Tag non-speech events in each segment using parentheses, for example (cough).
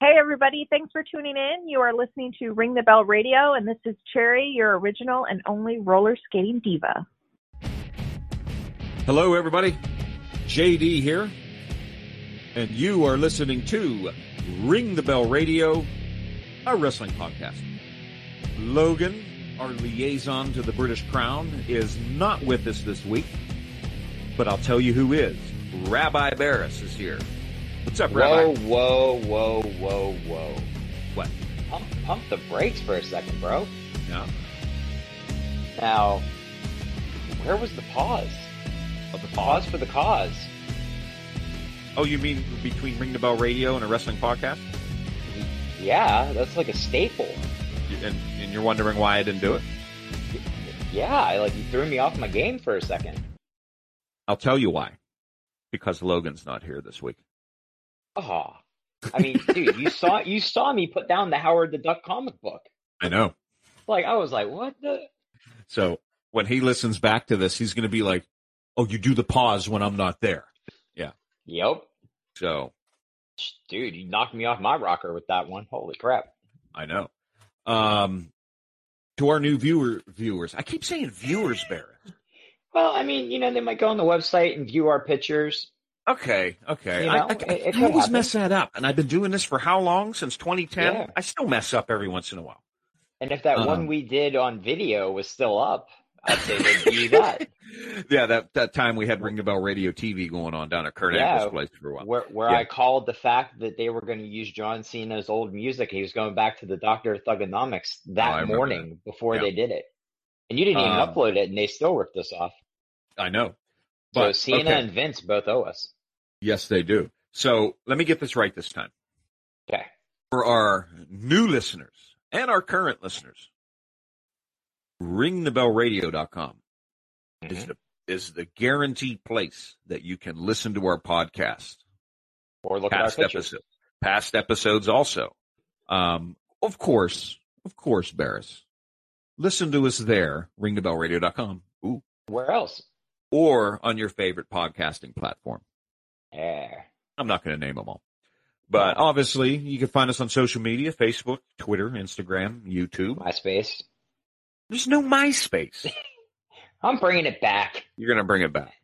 Hey, everybody. Thanks for tuning in. You are listening to Ring the Bell Radio, and this is Cherry, your original and only roller skating diva. Hello, everybody. JD here, and you are listening to Ring the Bell Radio, our wrestling podcast. Logan, our liaison to the British Crown, is not with us this week, but I'll tell you who is. Rabbi Barris is here. What's up, Whoa, Rabbi? whoa, whoa, whoa, whoa. What? Pump, pump the brakes for a second, bro. Yeah. Now, where was the pause? Of the Pause for the cause. Oh, you mean between Ring the Bell Radio and a wrestling podcast? Yeah, that's like a staple. And, and you're wondering why I didn't do it? Yeah, I, like you threw me off my game for a second. I'll tell you why. Because Logan's not here this week. Oh, I mean, dude, you saw you saw me put down the Howard the Duck comic book. I know. Like I was like, what the? So when he listens back to this, he's going to be like, "Oh, you do the pause when I'm not there." Yeah. Yep, So dude, you knocked me off my rocker with that one. Holy crap! I know. Um, to our new viewer viewers, I keep saying viewers, Barrett. Well, I mean, you know, they might go on the website and view our pictures. Okay, okay. You I, know, I, I, it I always happen. mess that up, and I've been doing this for how long? Since 2010. Yeah. I still mess up every once in a while. And if that Um, one we did on video was still up, I'd say they'd view that. (laughs) yeah, that that time we had Ring the Bell Radio TV going on down at Kurt Yeah. Angle's place for a while. Where where Yeah. I called the fact that they were going to use John Cena's old music. He was going back to the Doctor of Thuganomics Oh, I that morning before Yeah. they did it. And you didn't even Um, upload it, and they still ripped us off. I know. So Cena okay. and Vince both owe us. Yes, they do. So let me get this right this time. Okay. for our new listeners and our current listeners, ringthebellradio.com Mhm. Is the is the guaranteed place that you can listen to our podcast. Or look past at our pictures. episodes. Past episodes also. Um, of course, of course, Barris. Listen to us there, ringthebellradio.com. Ooh. Where else? Or on your favorite podcasting platform. I'm not going to name them all. But obviously, you can find us on social media, Facebook, Twitter, Instagram, YouTube. MySpace. There's no MySpace. (laughs) I'm bringing it back. You're going to bring it back.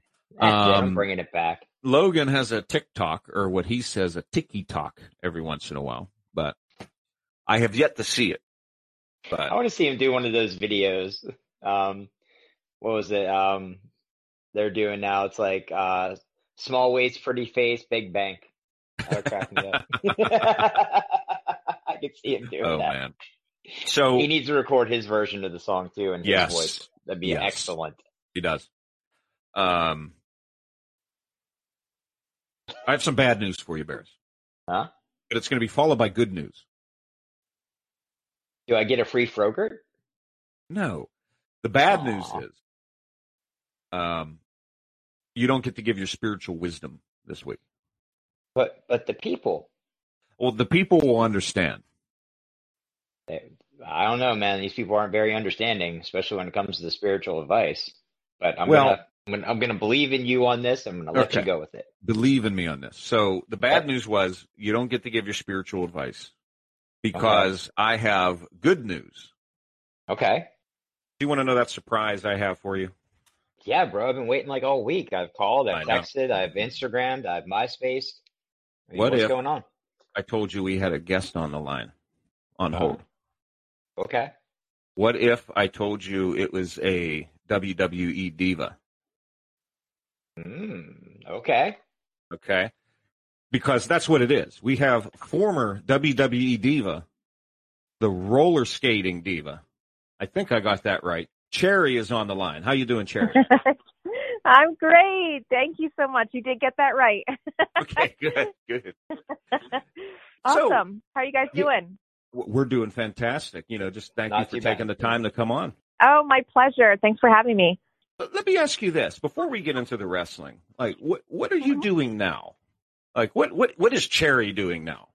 That's it, Um, I'm bringing it back. Logan has a TikTok, or what he says, a Tiki Talk every once in a while, but I have yet to see it. I want to see him do one of those videos. Um, what was it? Um, they're doing now. It's like uh, small waist, pretty face, big bank. That crack me up. (laughs) (laughs) I could see him doing oh that. man, so He needs to record his version of the song too his yes, voice. That'd be Yes. excellent. he does. Um, I have some bad news for you, Bears, Huh? but it's going to be followed by good news. Do I get a free Frogurt? No, the bad Aw. news is, um, you don't get to give your spiritual wisdom this week. But but the people, Well, the people will understand. they, I don't know, man. These people aren't very understanding, especially when it comes to the spiritual advice. But I'm Well- gonna I'm gonna, I'm gonna believe in you on this. I'm gonna let Okay. you go with it. believe in me on this. So the bad Okay. news was you don't get to give your spiritual advice because I have good news. Okay. Do you want to know that surprise I have for you? Yeah, bro. I've been waiting like all week. I've called, I've I know. texted, I've Instagrammed, I've MySpace. What what's going on? I told you we had a guest on the line on Oh. hold. Okay. What if I told you it was a WWE diva? Mm, okay. Okay. Because that's what it is. We have former WWE diva, the roller skating diva. I think I got that right. Cherry is on the line. How you doing, Cherry? (laughs) I'm great. Thank you so much. You did get that right. (laughs) okay, good, good. (laughs) awesome. How are you guys doing? W- We're doing fantastic. You know, just thank Not you for too bad. taking the time to come on. Oh, my pleasure. Thanks for having me. Let me ask you this before we get into the wrestling. Like, what what are Mm-hmm. you doing now? Like, what what what is Cherry doing now?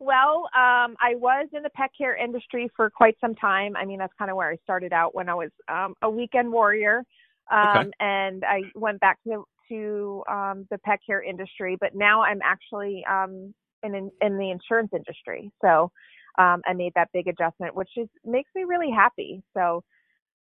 Well, um, I was in the pet care industry for quite some time. I mean, that's kind of where I started out when I was um, a weekend warrior, um, Okay. and I went back to to um, the pet care industry. But now I'm actually um, in in the insurance industry. So um, I made that big adjustment, which is makes me really happy. So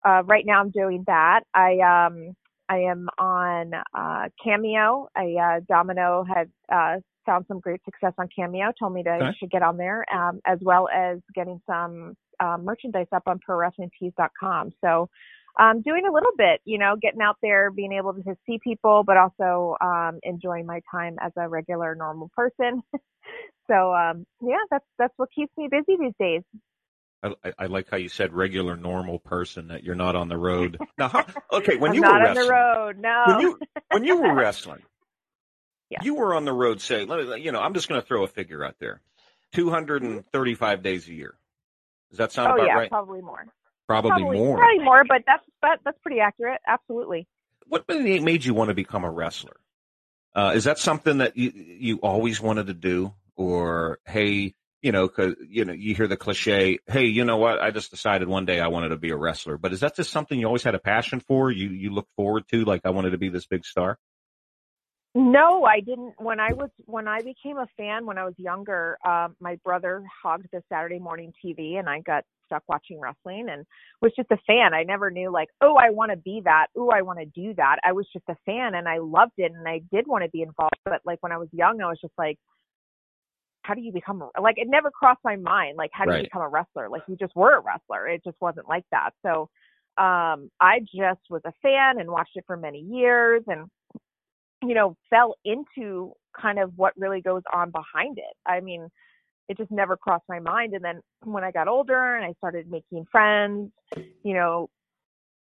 uh, right now I'm doing that. I um, I am on uh, Cameo. I uh, Domino had uh, found some great success on Cameo. Told me to okay. should get on there, um, as well as getting some uh, merchandise up on ProWrestlingTees.com. So um, doing a little bit, you know, getting out there, being able to see people, but also um, enjoying my time as a regular, normal person. (laughs) so um, yeah, that's that's what keeps me busy these days. I, I, like how you said regular, normal person that you're not on the road. (laughs) Now, how, okay, when I'm you not were on the road, no. When you when you were (laughs) wrestling, yeah. you were on the road. Say, let me, you know, I'm just going to throw a figure out there: 235 days a year. Does that sound oh, about yeah, right? Probably more. Probably, probably more. Probably more, but that's but that's pretty accurate. Absolutely. What made you want to become a wrestler? Uh, is that something that you you always wanted to do, or hey, you know, because you know you hear the cliche, hey, you know what? I just decided one day I wanted to be a wrestler. But is that just something you always had a passion for? You you look forward to, like I wanted to be this big star. No, I didn't. When I was when I became a fan when I was younger, um, my brother hogged the Saturday morning TV, and I got stuck watching wrestling and was just a fan. I never knew like, oh, I want to be that. Oh, I want to do that. I was just a fan, and I loved it, and I did want to be involved. But like when I was young, I was just like, how do you become like? It never crossed my mind like how do right. you become a wrestler? Like you just were a wrestler. It just wasn't like that. So um I just was a fan and watched it for many years and you know, fell into kind of what really goes on behind it. I mean, it just never crossed my mind. And then when I got older and I started making friends, you know,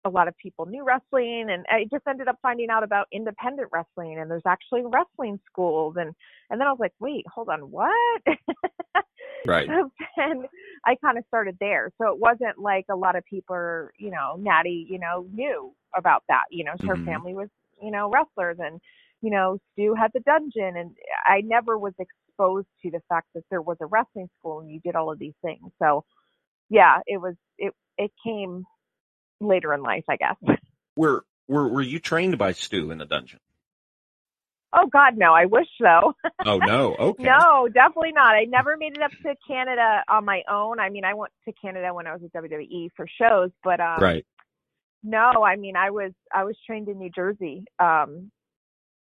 a lot of people knew wrestling and I just ended up finding out about independent wrestling and there's actually wrestling schools and and then I was like, wait, hold on, what? (laughs) Right. and I kind of started there. So it wasn't like a lot of people are, you know, Natty, you know, knew about that. You know, her Mhm. family was, you know, wrestlers and you know, Stu had the dungeon and I never was exposed to the fact that there was a wrestling school and you did all of these things. So yeah, it was it it came later in life, I guess. (laughs) Were were were you trained by Stu in the dungeon? Oh God, no! I wish so. (laughs) Oh no, okay. no, definitely not. I never made it up to Canada on my own. I mean, I went to Canada when I was at WWE for shows, but um, Right. no, I mean, I was I was trained in New Jersey. Um,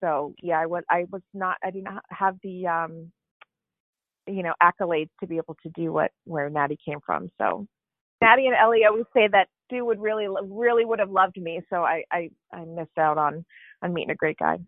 so yeah, I was I was not I did not have the um, you know, accolades to be able to do what where Natty came from. So Natty and Ellie always say that Stu would really really would have loved me. So I I I missed out on on meeting a great guy.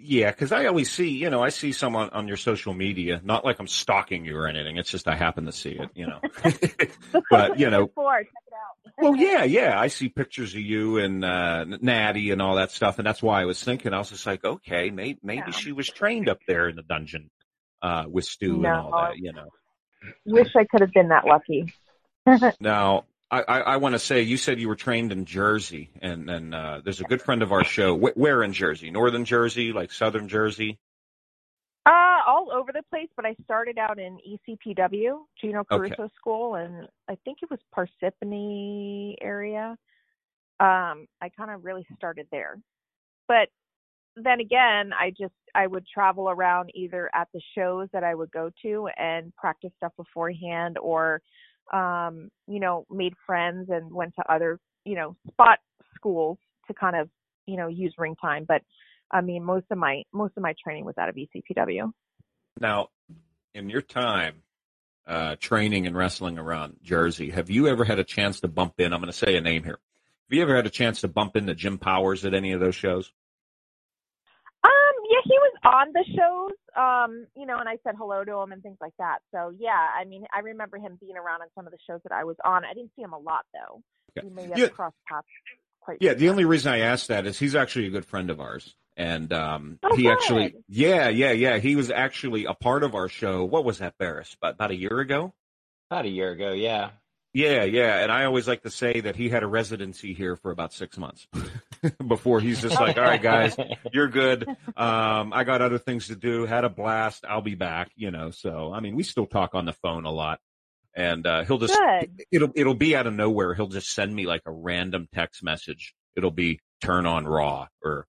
Yeah, because I always see, you know, I see someone on your social media, not like I'm stalking you or anything. It's just I happen to see it, you know. (laughs) but you know, Before, check it out. well, yeah, yeah, I see pictures of you and uh, Natty and all that stuff, and that's why I was thinking. I was just like, okay, maybe maybe Yeah. she was trained up there in the dungeon uh, with Stu and all that, you know. Wish I could have been that lucky. (laughs) Now, I, I, I want to say you said you were trained in Jersey, and and uh, there's a good friend of our show. Wh- where in Jersey? Northern Jersey, like Southern Jersey? Uh, all over the place, but I started out in ECPW, Gino Okay. Caruso School, and I think it was Parsippany area. Um, I kind of really started there. But then again, I just I would travel around either at the shows that I would go to and practice stuff beforehand or um, you know, made friends and went to other, you know, spot schools to kind of, you know, use ring time. But I mean, most of my most of my training was out of ECPW. Now, in your time uh, training and wrestling around Jersey, have you ever had a chance to bump in? I'm going to say a name here. Have you ever had a chance to bump into Jim Powers at any of those shows? Yeah, he was on the shows, um, you know, and I said hello to him and things like that. So yeah, I mean, I remember him being around on some of the shows that I was on. I didn't see him a lot though. Okay. We may have Yeah. crossed paths quite. Yeah, a few the only reason I asked that is he's actually a good friend of ours. And um, Oh, he good. actually, yeah, yeah, yeah. He was actually a part of our show. What was that, Barris? About, about a year ago? About a year ago, yeah. Yeah, yeah. And I always like to say that he had a residency here for about six months (laughs) before he's just like, all right, guys, (laughs) you're good. Um, I got other things to do. Had a blast. I'll be back. You know. So I mean, we still talk on the phone a lot, and uh, he'll just Good. it'll it'll be out of nowhere. He'll just send me like a random text message. It'll be turn on Raw or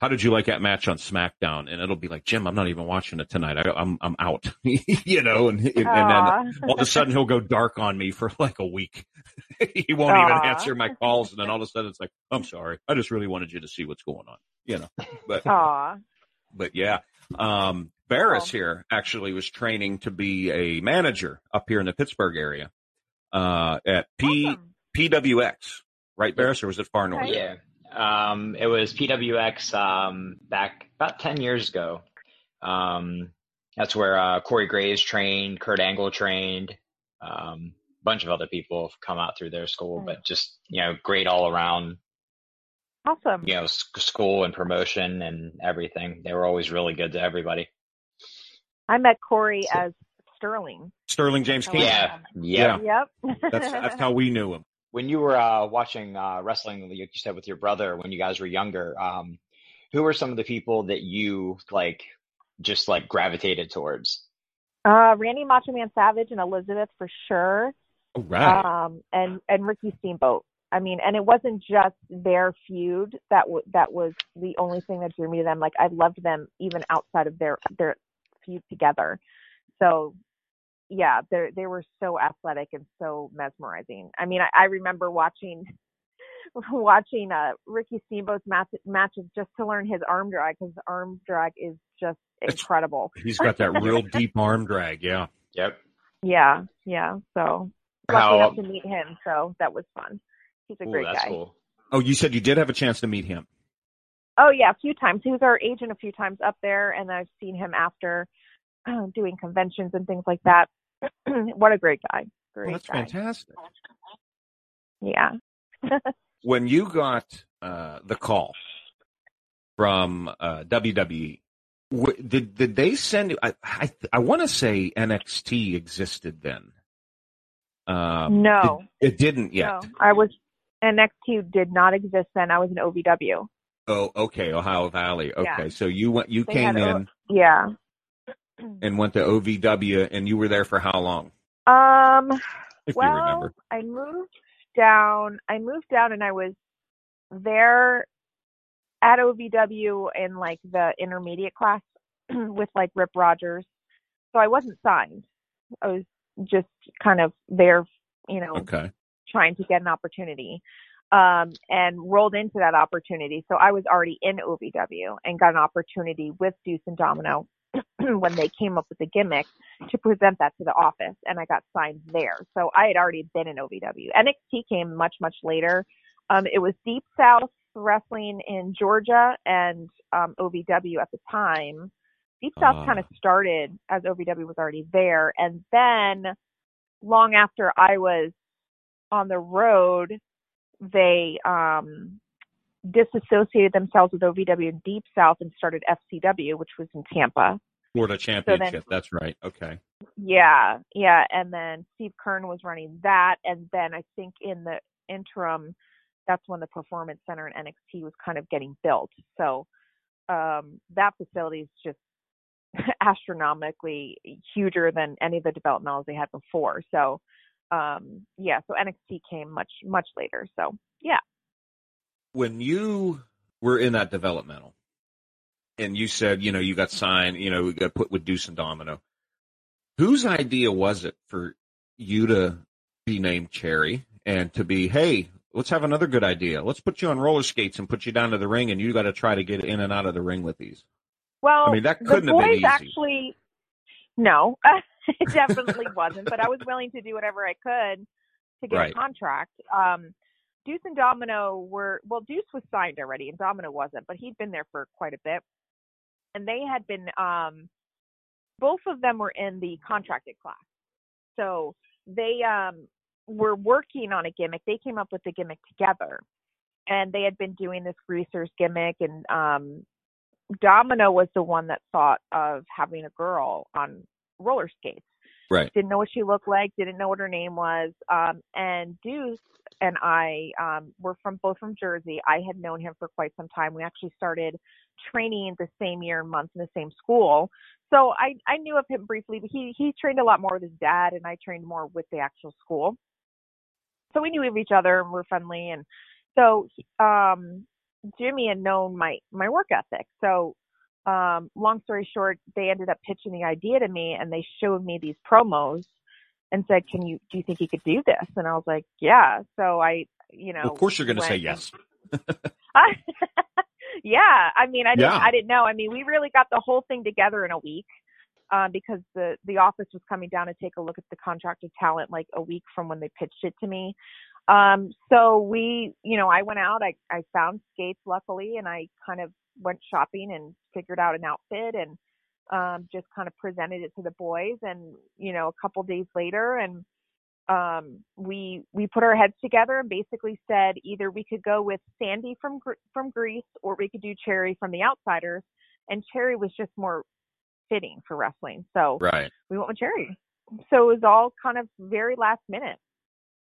how did you like that match on SmackDown? And it'll be like, Jim, I'm not even watching it tonight. I, am I'm, I'm out, (laughs) you know, and, and then all of a sudden he'll go dark on me for like a week. (laughs) he won't Aww. even answer my calls. And then all of a sudden it's like, I'm sorry. I just really wanted you to see what's going on, you know, but, Aww. but yeah. Um, Barris here actually was training to be a manager up here in the Pittsburgh area, uh, at P, awesome. PWX, right, Barris, or was it far north? Yeah. Um, it was PWX um, back about 10 years ago. Um, that's where uh, Corey Graves trained, Kurt Angle trained, um, a bunch of other people have come out through their school, but just, you know, great all around. Awesome. You know, school and promotion and everything. They were always really good to everybody. I met Corey so, as Sterling. Sterling James Keenan. Yeah. Yeah. Yep. that's, that's how we knew him when you were uh, watching uh, wrestling, like you said with your brother when you guys were younger, um, who were some of the people that you like just like gravitated towards? Uh, Randy Macho Man Savage and Elizabeth for sure. Oh, right. Um, and and Ricky Steamboat. I mean, and it wasn't just their feud that w- that was the only thing that drew me to them. Like I loved them even outside of their their feud together. So yeah, they they were so athletic and so mesmerizing. I mean, I, I remember watching (laughs) watching uh Ricky Steamboat's match, matches just to learn his arm drag because arm drag is just incredible. He's got that real deep arm drag. Yeah. Yep. Yeah. Yeah. So lucky enough to meet him, so that was fun. He's a Ooh, great that's guy. Cool. Oh, you said you did have a chance to meet him. Oh yeah, a few times. He was our agent a few times up there, and I've seen him after (clears throat) doing conventions and things like that. (clears throat) what a great guy. Great well, that's guy. fantastic. Yeah. (laughs) when you got uh, the call from uh, WWE, did did they send you? I I, I want to say NXT existed then. Um, no, it, it, didn't yet. No, I was NXT did not exist then. I was in OVW. Oh, okay, Ohio Valley. Okay, yeah. so you went, you they came in. O- yeah (clears throat) and went to OVW, and you were there for how long? Um, well, I moved down. I moved down, and I was there at OVW in like the intermediate class (clears throat) with like Rip Rogers. So I wasn't signed. I was just kind of there, you know, okay. trying to get an opportunity. Um, and rolled into that opportunity. So I was already in OVW and got an opportunity with Deuce and Domino (clears throat) when they came up with the gimmick to present that to the office and I got signed there. So I had already been in OVW. NXT came much, much later. Um, it was Deep South Wrestling in Georgia and um, OVW at the time. Deep South uh. kind of started as OVW was already there. And then long after I was on the road, they um, disassociated themselves with OVW in Deep South and started FCW, which was in Tampa. Florida Championship. So then, that's right. Okay. Yeah, yeah, and then Steve Keirn was running that, and then I think in the interim, that's when the Performance Center in NXT was kind of getting built. So um, that facility is just (laughs) astronomically huger than any of the developmentals they had before. So um, yeah, so NXT came much much later. So yeah when you were in that developmental and you said, you know, you got signed, you know, we got put with Deuce and Domino, whose idea was it for you to be named Cherry and to be, hey, let's have another good idea. Let's put you on roller skates and put you down to the ring and you got to try to get in and out of the ring with these. Well, I mean, that couldn't have been easy. actually, no, (laughs) it definitely wasn't, but I was willing to do whatever I could to get right. a contract. Um, Deuce and Domino were well, Deuce was signed already and Domino wasn't, but he'd been there for quite a bit. And they had been um both of them were in the contracted class. So they um were working on a gimmick. They came up with the gimmick together. And they had been doing this greasers gimmick and um Domino was the one that thought of having a girl on roller skates. Right. Didn't know what she looked like, didn't know what her name was. Um and Deuce and I um, were from both from Jersey. I had known him for quite some time. We actually started training the same year and month in the same school. So I I knew of him briefly, but he he trained a lot more with his dad, and I trained more with the actual school. So we knew of each other and we're friendly, and so um Jimmy had known my my work ethic. So, um, long story short, they ended up pitching the idea to me, and they showed me these promos and said, "Can you do you think you could do this?" And I was like, "Yeah." So I, you know, Well, of course you're going to say yes. (laughs) yeah, I mean, I didn't, Yeah. I didn't know. I mean, we really got the whole thing together in a week um, because the the office was coming down to take a look at the contracted talent like a week from when they pitched it to me. Um, so we, you know, I went out, I I found skates luckily, and I kind of went shopping and figured out an outfit and um, just kind of presented it to the boys. And you know, a couple days later, and um, we we put our heads together and basically said either we could go with Sandy from from Grease or we could do Cherry from The Outsiders, and Cherry was just more fitting for wrestling, so Right. we went with Cherry. So it was all kind of very last minute,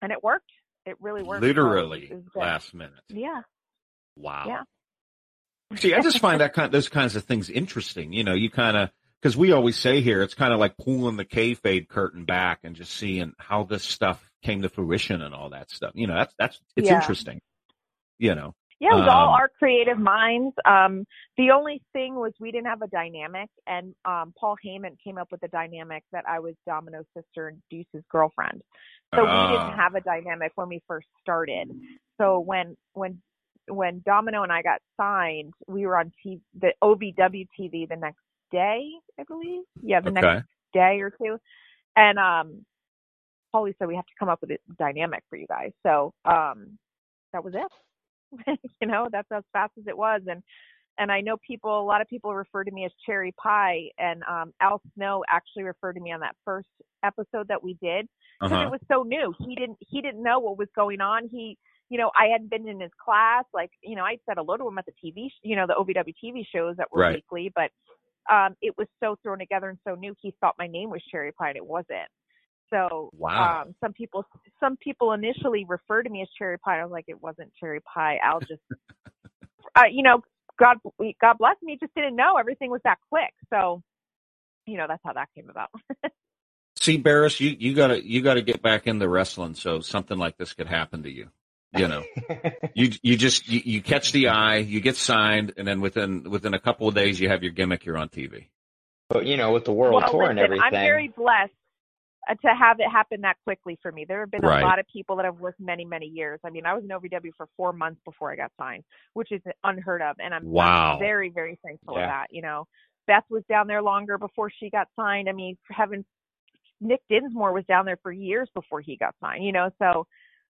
and it worked. It really worked. Literally it was good. last minute. Yeah, Wow. Yeah. See, I just find that kind those kinds of things interesting. You know, you kind of because we always say here it's kind of like pulling the kayfabe curtain back and just seeing how this stuff came to fruition and all that stuff. You know, that's that's it's Yeah. interesting. You know, Yeah, it was all Um, our creative minds. Um, the only thing was we didn't have a dynamic, and um, Paul Heyman came up with a dynamic that I was Domino's sister and Deuce's girlfriend. So we Ah. didn't have a dynamic when we first started. So when when when Domino and I got signed, we were on TV, the OVW TV the next day, I believe. Yeah, the next day or two. And um Paulie said we have to come up with a dynamic for you guys. So um that was it. (laughs) you know, that's as fast as it was. And and I know people a lot of people refer to me as cherry pie and um Al Snow actually referred to me on that first episode that we did because uh-huh. it was so new. He didn't he didn't know what was going on. He you know, I hadn't been in his class. Like, you know, I'd said hello to him at the TV, sh- you know, the OVW TV shows that were Right. weekly, but um, it was so thrown together and so new. He thought my name was Cherry Pie, and it wasn't. So, Wow. um, some people, some people initially referred to me as Cherry Pie. I was like, it wasn't Cherry Pie. I'll just, uh, you know, God, God bless me, just didn't know everything was that quick. So, you know, that's how that came about. (laughs) See, Barris, you you gotta you gotta get back in the wrestling so something like this could happen to you. You know, you you just you, you catch the eye, you get signed, and then within within a couple of days you have your gimmick. You're on TV. but you know, with the world well, tour and everything. I'm very blessed uh, to have it happen that quickly for me. There have been Right. a lot of people that have worked many, many years. I mean, I was in OVW for four months before I got signed, which is unheard of, and I'm, I'm Wow. very, very thankful Yeah. of that. You know, Beth was down there longer before she got signed. I mean, heaven, Nick Dinsmore was down there for years before he got signed. You know, so.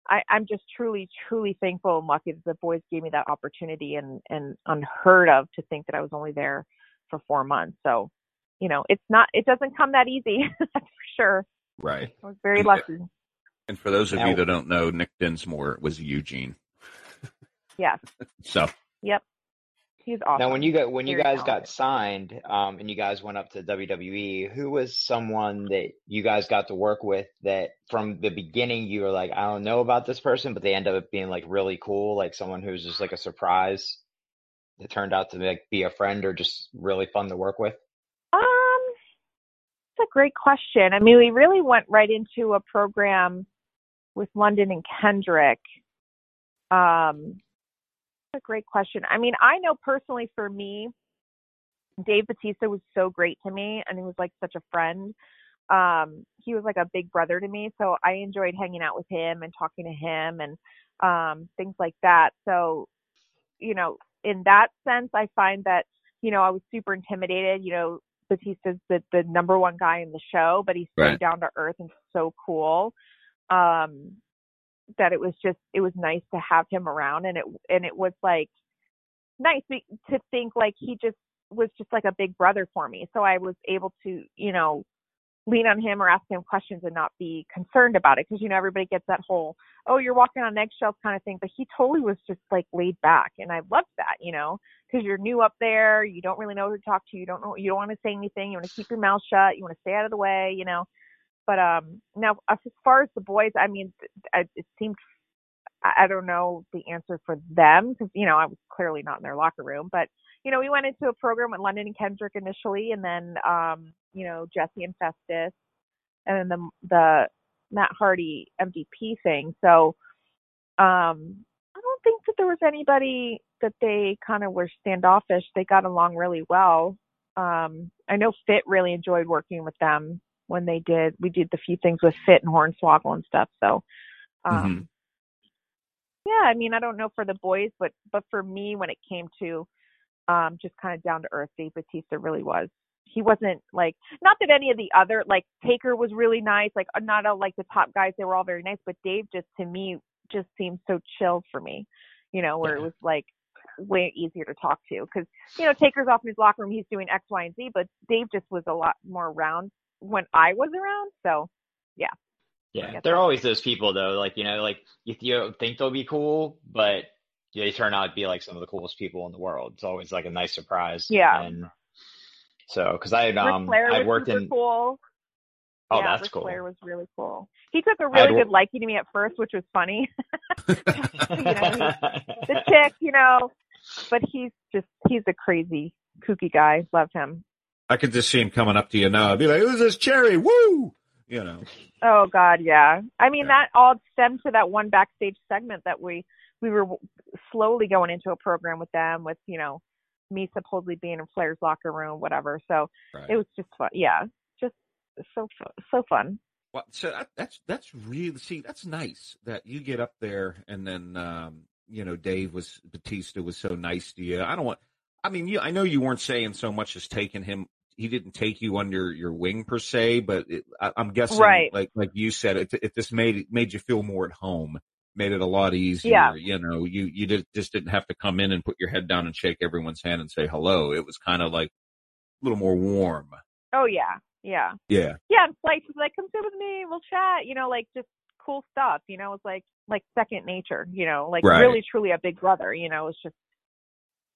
I, I'm just truly, truly thankful and lucky that the boys gave me that opportunity and, and unheard of to think that I was only there for four months. So, you know, it's not, it doesn't come that easy. (laughs) that's for sure. Right. I was very And- uh, lucky. And for those of Now- you that don't know, Nick Dinsmore was Eugene. Yes. (laughs) So Yep. He's awesome. Now, when you got when you Very guys got signed, um, and you guys went up to WWE, who was someone that you guys got to work with that from the beginning you were like, I don't know about this person, but they end up being like really cool, like someone who's just like a surprise that turned out to like be a friend or just really fun to work with? Um, it's a great question. I mean, we really went right into a program with London and Kendrick. Um, that's a great question. I mean, I know personally for me, Dave Batista was so great to me, and he was like such a friend. Um, he was like a big brother to me, so I enjoyed hanging out with him and talking to him and um, things like that. So, you know, in that sense, I find that you know I was super intimidated. You know, Batista's the the number one guy in the show, but he's so Right. down to earth and so cool. Um, that it was just it was nice to have him around, and it and it was like nice to think like he just was just like a big brother for me. So I was able to you know lean on him or ask him questions and not be concerned about it. Because you know everybody gets that whole oh you're walking on eggshells kind of thing. But he totally was just like laid back and i loved that you know? Because you're new up there you don't really know who to talk to you don't know you don't want to say anything you want to keep your mouth shut you want to stay out of the way you know but um now as far as the boys i mean it seemed I don't know the answer for them because you know I was clearly not in their locker room, but you know we went into a program with London and Kendrick initially, and then um, you know Jesse and Festus, and then the the Matt Hardy MVP thing. So um, I don't think that there was anybody that they kind of were standoffish. They got along really well. Um, I know Fit really enjoyed working with them when they did. We did the few things with Fit and Hornswoggle and stuff. So, um, Mm-hmm. yeah, I mean, I don't know for the boys, but but for me, when it came to um, just kind of down to earth, Dave Batista really was. He wasn't like not that any of the other like Taker was really nice, like uh, not all like the top guys. They were all very nice, but Dave just to me just seemed so chill for me, you know, where it was like way easier to talk to because you know Taker's off in his locker room, he's doing X, Y, and Z, but Dave just was a lot more around when I was around. So yeah. Yeah, there are always those people though, like you know, like you, you think they'll be cool, but they turn out to be like some of the coolest people in the world. It's always like a nice surprise. Yeah. And so, because I had um, I'd worked in. cool. Oh, yeah, that's Ric cool. Flair was really cool. He took a really good liking to me at first, which was funny. (laughs) the (laughs) chick, you know, but he's just he's a crazy kooky guy. Love him. I could just see him coming up to you now. I'd be like, "Who's this cherry? Woo!" You know. Oh God, yeah. I mean Yeah. that all stemmed to that one backstage segment that we we were slowly going into a program with them with you know me supposedly being in Flair's locker room, whatever. So Right. it was just fun. Yeah, just so so fun. Well, so that, that's that's really see that's nice that you get up there and then um, you know Dave was Batista was so nice to you. I don't want. I mean, you. I know you weren't saying so much as taking him. He didn't take you under your wing per se, but it, I, I'm guessing, Right. like like you said, it, it just made made you feel more at home. Made it a lot easier. Yeah. You know, you you did, just didn't have to come in and put your head down and shake everyone's hand and say hello. It was kind of like a little more warm. Oh yeah, yeah. Yeah. yeah, and Flight was like, come sit with me, we'll chat, you know, like just cool stuff, you know, it's like like second nature, you know, like Right. really truly a big brother, you know, it's just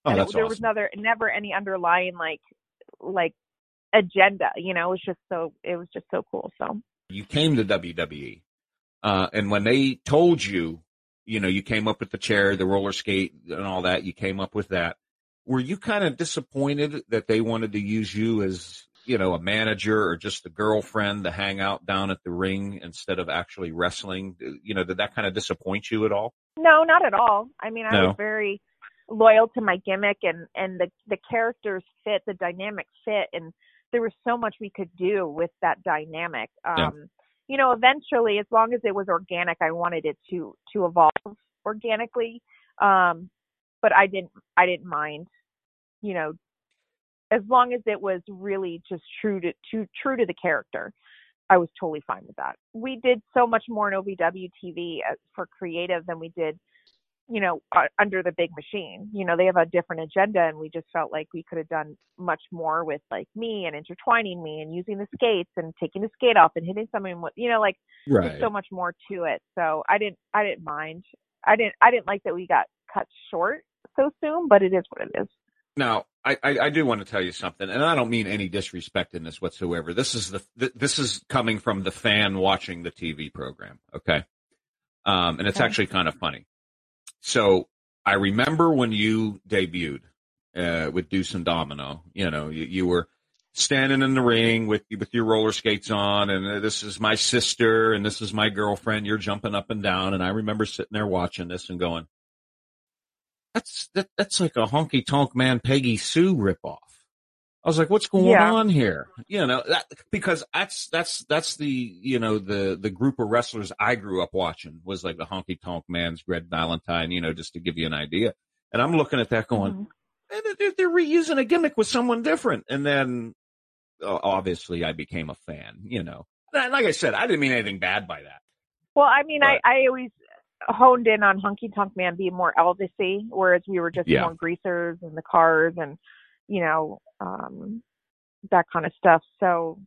Oh, it, there was another never any underlying like like agenda, you know, it was just so it was just so cool. So you came to WWE, uh, and when they told you, you know, you came up with the chair, the roller skate, and all that, you came up with that. Were you kind of disappointed that they wanted to use you as, you know, a manager or just a girlfriend to hang out down at the ring instead of actually wrestling? You know, did that kind of disappoint you at all? no, not at all. I mean I No. was very loyal to my gimmick and and the the characters fit, the dynamic fit and there was so much we could do with that dynamic. Um Yeah. you know, eventually as long as it was organic, I wanted it to to evolve organically. Um but I didn't I didn't mind, you know, as long as it was really just true to, to true to the character. I was totally fine with that. We did so much more in OVW TV for creative than we did, you know, under the big machine. You know, they have a different agenda, and we just felt like we could have done much more with like me and intertwining me and using the skates and taking the skate off and hitting someone with, you know, like there's so much more to it. So I didn't, I didn't mind. I didn't, I didn't like that we got cut short so soon, but it is what it is. Now, I, I, I do want to tell you something, and I don't mean any disrespect in this whatsoever. This is the th- this is coming from the fan watching the TV program, okay? Um, and it's Okay. actually kind of funny. So I remember when you debuted uh, with Deuce and Domino. You know, you, you were standing in the ring with with your roller skates on, and uh, this is my sister, and this is my girlfriend. You're jumping up and down, and I remember sitting there watching this and going, that's that, that's like a honky tonk man Peggy Sue ripoff. I was like, what's going Yeah. on here? You know, that, because that's that's that's the you know the the group of wrestlers I grew up watching was like the honky tonk man's Greg Valentine. You know, just to give you an idea. And I'm looking at that going, Mhm. "Man, they're, they're reusing a gimmick with someone different. And then obviously I became a fan. You know, And like I said, I didn't mean anything bad by that. Well, I mean, But- I, I always honed in on honky Tonk Man being more Elvisy, whereas we were just Yeah. more greasers and the cars and, you know, um, that kind of stuff. So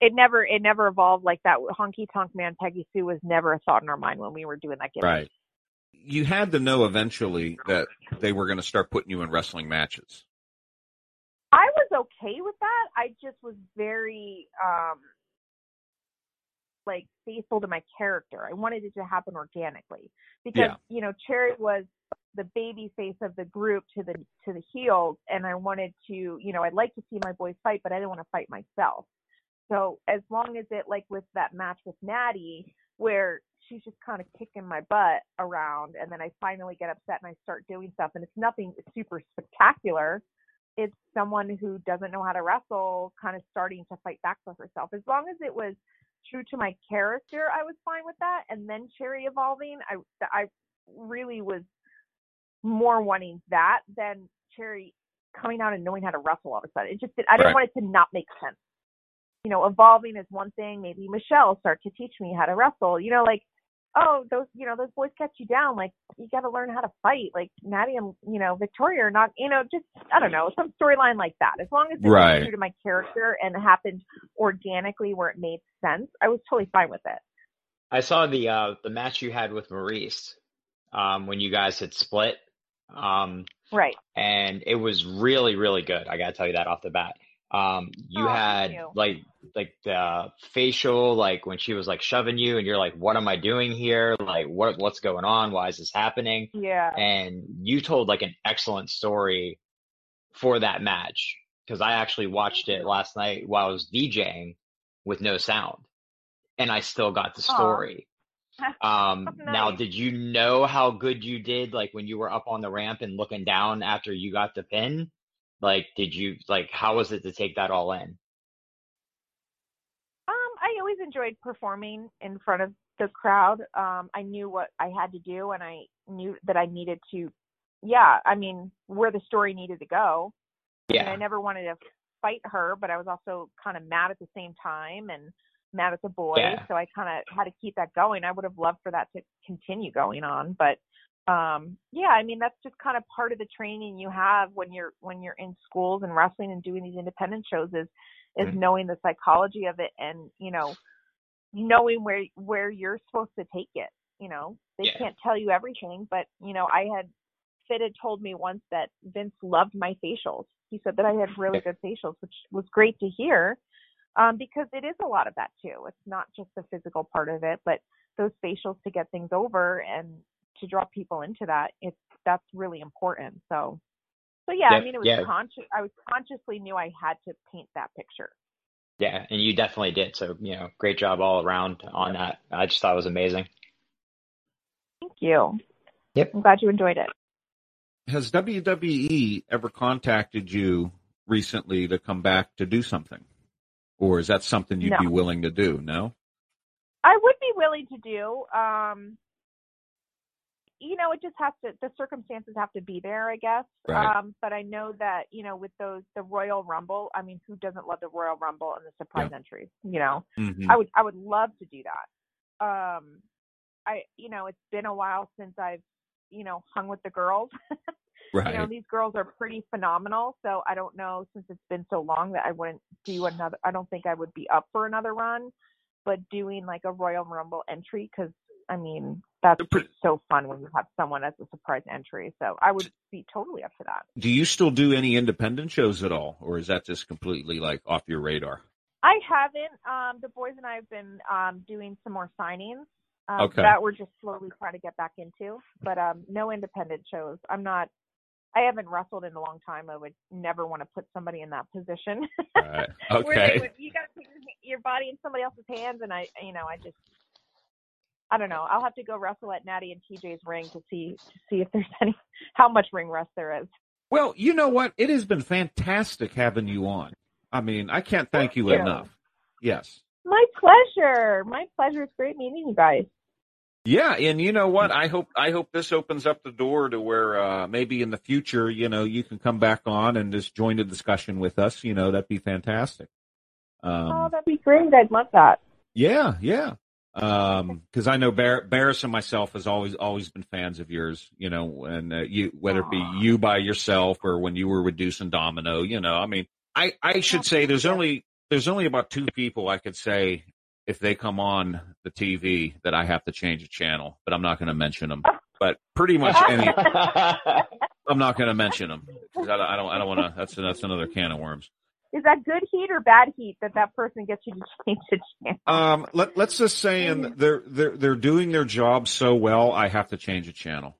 it never, it never evolved like that. Honky Tonk Man, Peggy Sue was never a thought in our mind when we were doing that gimmick. Right. You had to know eventually that they were going to start putting you in wrestling matches. I was okay with that. I just was very um like faithful to my character. I wanted it to happen organically because Yeah. you know Cherry was the baby face of the group to the to the heels, and I wanted to you know I'd like to see my boys fight, but I didn't want to fight myself. So as long as it like with that match with Natty, where she's just kind of kicking my butt around and then I finally get upset and I start doing stuff and it's nothing super spectacular. It's someone who doesn't know how to wrestle kind of starting to fight back for herself. As long as it was true to my character, I was fine with that. And then Cherry evolving, I I really was more wanting that than Cherry coming out and knowing how to wrestle all of a sudden. It just I didn't Right. want it to not make sense. You know, evolving is one thing. Maybe Michelle start to teach me how to wrestle. You know, like oh those you know those boys catch you down. Like you got to learn how to fight. Like Natty and you know Victoria are not. You know, just I don't know some storyline like that. As long as it Right. was true to my character and happened organically where it made sense, I was totally fine with it. I saw the uh the match you had with Maurice um when you guys had split. Um Right. and it was really really good. I got to tell you that off the bat. Um you Oh, had you. like like the facial like when she was like shoving you and you're like what am I doing here? Like what what's going on? Why is this happening? Yeah. And you told like an excellent story for that match because I actually watched it last night while I was DJing with no sound and I still got the story. (laughs) Um, That's now, did you know how good you did, like when you were up on the ramp and looking down after you got the pin? Like, did you, like, how was it to take that all in? Um, I always enjoyed performing in front of the crowd. Um, I knew what I had to do, and I knew that I needed to. Yeah, I mean, where the story needed to go. And I never wanted to fight her, but I was also kind of mad at the same time and mad at the boys. Yeah. So I kind of had to keep that going. I would have loved for that to continue going on, but um yeah i mean that's just kind of part of the training you have when you're when you're in schools and wrestling and doing these independent shows is is Mhm. knowing the psychology of it and you know knowing where where you're supposed to take it you know they Yeah. can't tell you everything but you know i had Fit had told me once that Vince loved my facials. He said that I had really good facials, which was great to hear. Um, because it is a lot of that too. It's not just the physical part of it, but those facials to get things over and to draw people into that, it's that's really important. So so yeah, I mean it was yeah. conscious I was consciously knew I had to paint that picture. Yeah. And you definitely did. So, you know, great job all around on that. I just thought it was amazing. Thank you. Yep. I'm glad you enjoyed it. Has WWE ever contacted you recently to come back to do something? Or is that something you'd No. be willing to do? No? I would be willing to do. Um, you know, it just has to. The circumstances have to be there, I guess. Right. Um, but I know that you know, with those the Royal Rumble. I mean, who doesn't love the Royal Rumble and the surprise entries? You know, Mhm. I would I would love to do that. Um, I you know, it's been a while since I've you know hung with the girls. (laughs) Right. You know, these girls are pretty phenomenal. So I don't know since it's been so long that I wouldn't do another. I don't think I would be up for another run, but doing like a Royal Rumble entry because I mean that's pretty- so fun when you have someone as a surprise entry. So I would be totally up for that. do you still do any independent shows at all? Or is that just completely like off your radar? I haven't. Um, the boys and I have been um, doing some more signings. Um, Okay. That we're just slowly trying to get back into, but um, no independent shows. I'm not. I haven't wrestled in a long time. I would never want to put somebody in that position. (laughs) Right. Okay. would, you got to put your, body in somebody else's hands, and I, you know, I just, I don't know. I'll have to go wrestle at Natty and TJ's ring to see to see if there's (laughs) any how much ring rust there is. Well, you know what? It has been fantastic having you on. I mean, I can't thank you Thank you. enough. Yes. My pleasure. My pleasure. It's great meeting you guys. Yeah, and you know what? I hope I hope this opens up the door to where uh maybe in the future, you know, you can come back on and just join the discussion with us. You know, that'd be fantastic. Um, oh, that'd be great. I'd love that. Yeah, yeah. Um, cause I know Bar- Barris and myself has always, always been fans of yours, you know, and uh, you, whether it be you by yourself or when you were with Deuce and Domino, you know, I mean, I, I should say there's only, there's only about two people I could say if they come on the TV that I have to change a channel, but I'm not going to mention them. But pretty much any, (laughs) I'm not going to mention them. I don't, I don't, don't want to, that's, that's another can of worms. Is that good heat or bad heat that that person gets you to (laughs) change the channel? Um, let, let's just say in, they're, they're, they're doing their job so well, I have to change a channel.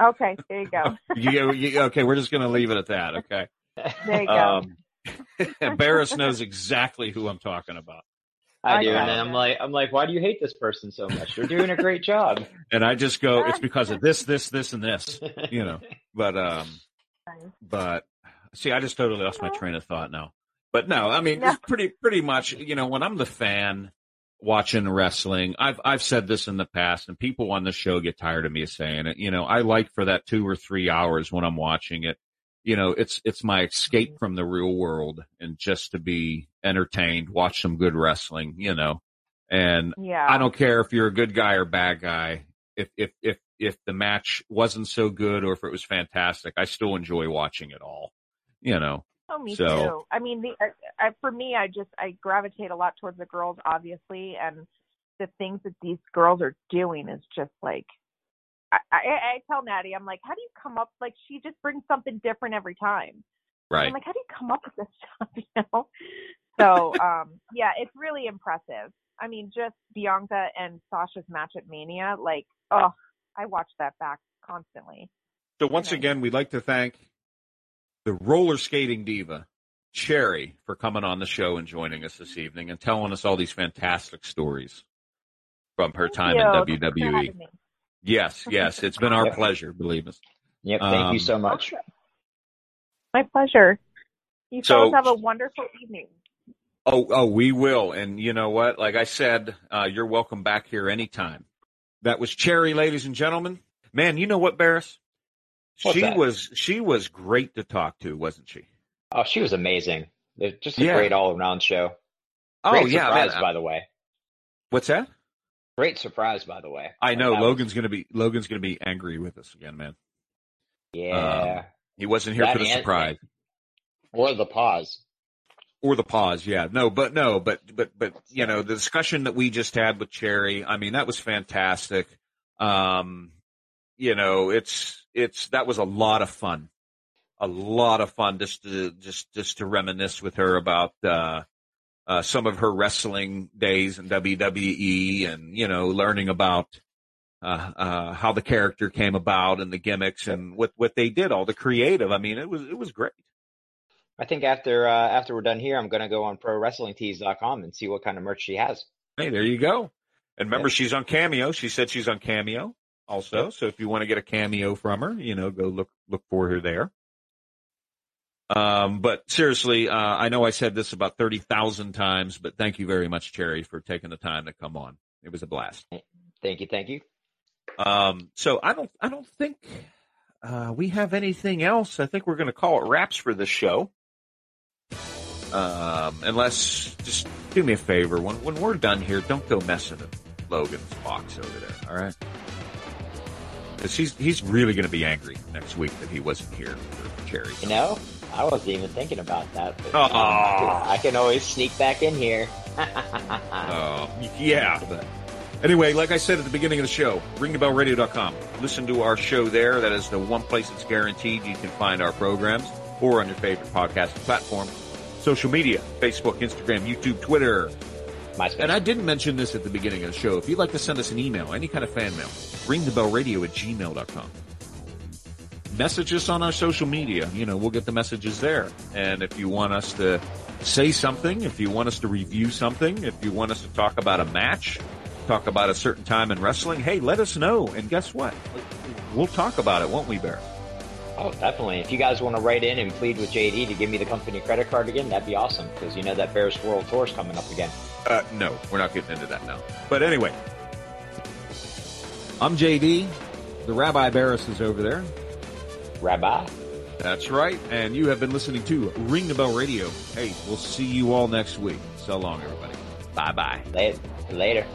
Okay, there you go. (laughs) you, you, okay, we're just going to leave it at that. Okay. There you go. Um, Barris knows exactly who I'm talking about. I I do, and then. I'm like, I'm like, why do you hate this person so much? They're doing a great job. (laughs) And I just go, it's because of this, this, this, and this, you know. (laughs) But um, but see, I just totally lost my train of thought now. But no, I mean, No. it's pretty pretty much, you know, when I'm the fan watching wrestling, I've I've said this in the past, and people on the show get tired of me saying it. You know, I like for that two or three hours when I'm watching it. You know, it's it's my escape mm-hmm. from the real world and just to be entertained, watch some good wrestling. You know, and Yeah. I don't care if you're a good guy or bad guy. If if if if the match wasn't so good or if it was fantastic, I still enjoy watching it all. You know. Oh, me So- too. I mean, the I, I, for me, I just I gravitate a lot towards the girls, obviously, and the things that these girls are doing is just like. I, I, I tell Natty, I'm like, how do you come up? Like, she just brings something different every time. Right. I'm like, how do you come up with this stuff? (laughs) You know. So, um, yeah, it's really impressive. I mean, just Bianca and Sasha's match at Mania, like, oh, I watch that back constantly. So once again, we'd like to thank the roller skating diva, Cherry, for coming on the show and joining us this evening and telling us all these fantastic stories from her Thank time you. in WWE. Having me. Yes, yes, it's been our Yep. pleasure, believe us. Yep. Thank Um, you so much. My pleasure. You So- fellas have a wonderful evening. Oh, oh, we will. And you know what? Like I said, uh, you're welcome back here anytime. That was Cherry, ladies and gentlemen. Man, you know what, Barris? What's she that? was she was great to talk to, wasn't she? Oh, she was amazing. It's Just a Yeah. great all around show. Oh yeah, surprise, man. by the way. What's that? Great surprise, by the way. I know That was- Logan's gonna be Logan's gonna be angry with us again, man. yeah. He wasn't here That for the surprise or the pause. or the pause. Yeah, no, but no, but but but you know the discussion that we just had with Cherry. I mean, that was fantastic. Um, you know, it's it's that was a lot of fun, a lot of fun just to just just to reminisce with her about uh, uh, some of her wrestling days in WWE, and you know, learning about. Uh, uh, how the character came about and the gimmicks and what, what they did, all the creative. I mean, it was, it was great. I think after uh, after we're done here, I'm gonna go on ProWrestlingTees.com and see what kind of merch she has. Hey, there you go. And remember, Yep. she's on Cameo. She said she's on Cameo also. So if you want to get a cameo from her, you know, go look look for her there. Um, but seriously, uh, I know I said this about thirty thousand times, but thank you very much, Cherry, for taking the time to come on. It was a blast. Thank you, thank you. Um, so I don't, I don't think uh, we have anything else. I think we're going to call it wraps for this show. Um, unless, just do me a favor when when we're done here, don't go messing with Logan's box over there. All right? Because he's he's really going to be angry next week that he wasn't here for Cherry. You know, I wasn't even thinking about that. But, um, I, can, I can always sneak back in here. Uh, (laughs) yeah. Anyway, like I said at the beginning of the show, ringthebellradio.com. Listen to our show there. That is the one place that's guaranteed you can find our programs or on your favorite podcasting platform. Social media, Facebook, Instagram, YouTube, Twitter. MySpace. And I didn't mention this at the beginning of the show. If you'd like to send us an email, any kind of fan mail, ringthebellradio at gmail.com. Message us on our social media. You know, we'll get the messages there. And if you want us to say something, if you want us to review something, if you want us to talk about a match, talk about a certain time in wrestling, hey, let us know. And guess what? We'll talk about it, won't we, Bear? Oh, definitely. If you guys want to write in and plead with JD to give me the company credit card again, that'd be awesome because you know that Bears World Tour is coming up again. Uh, no, we're not getting into that now. But anyway, I'm JD. The Rabbi Barris is over there. Rabbi, That's right. And you have been listening to Ring the Bell Radio. Hey, we'll see you all next week. So long, everybody. Bye bye. later. later.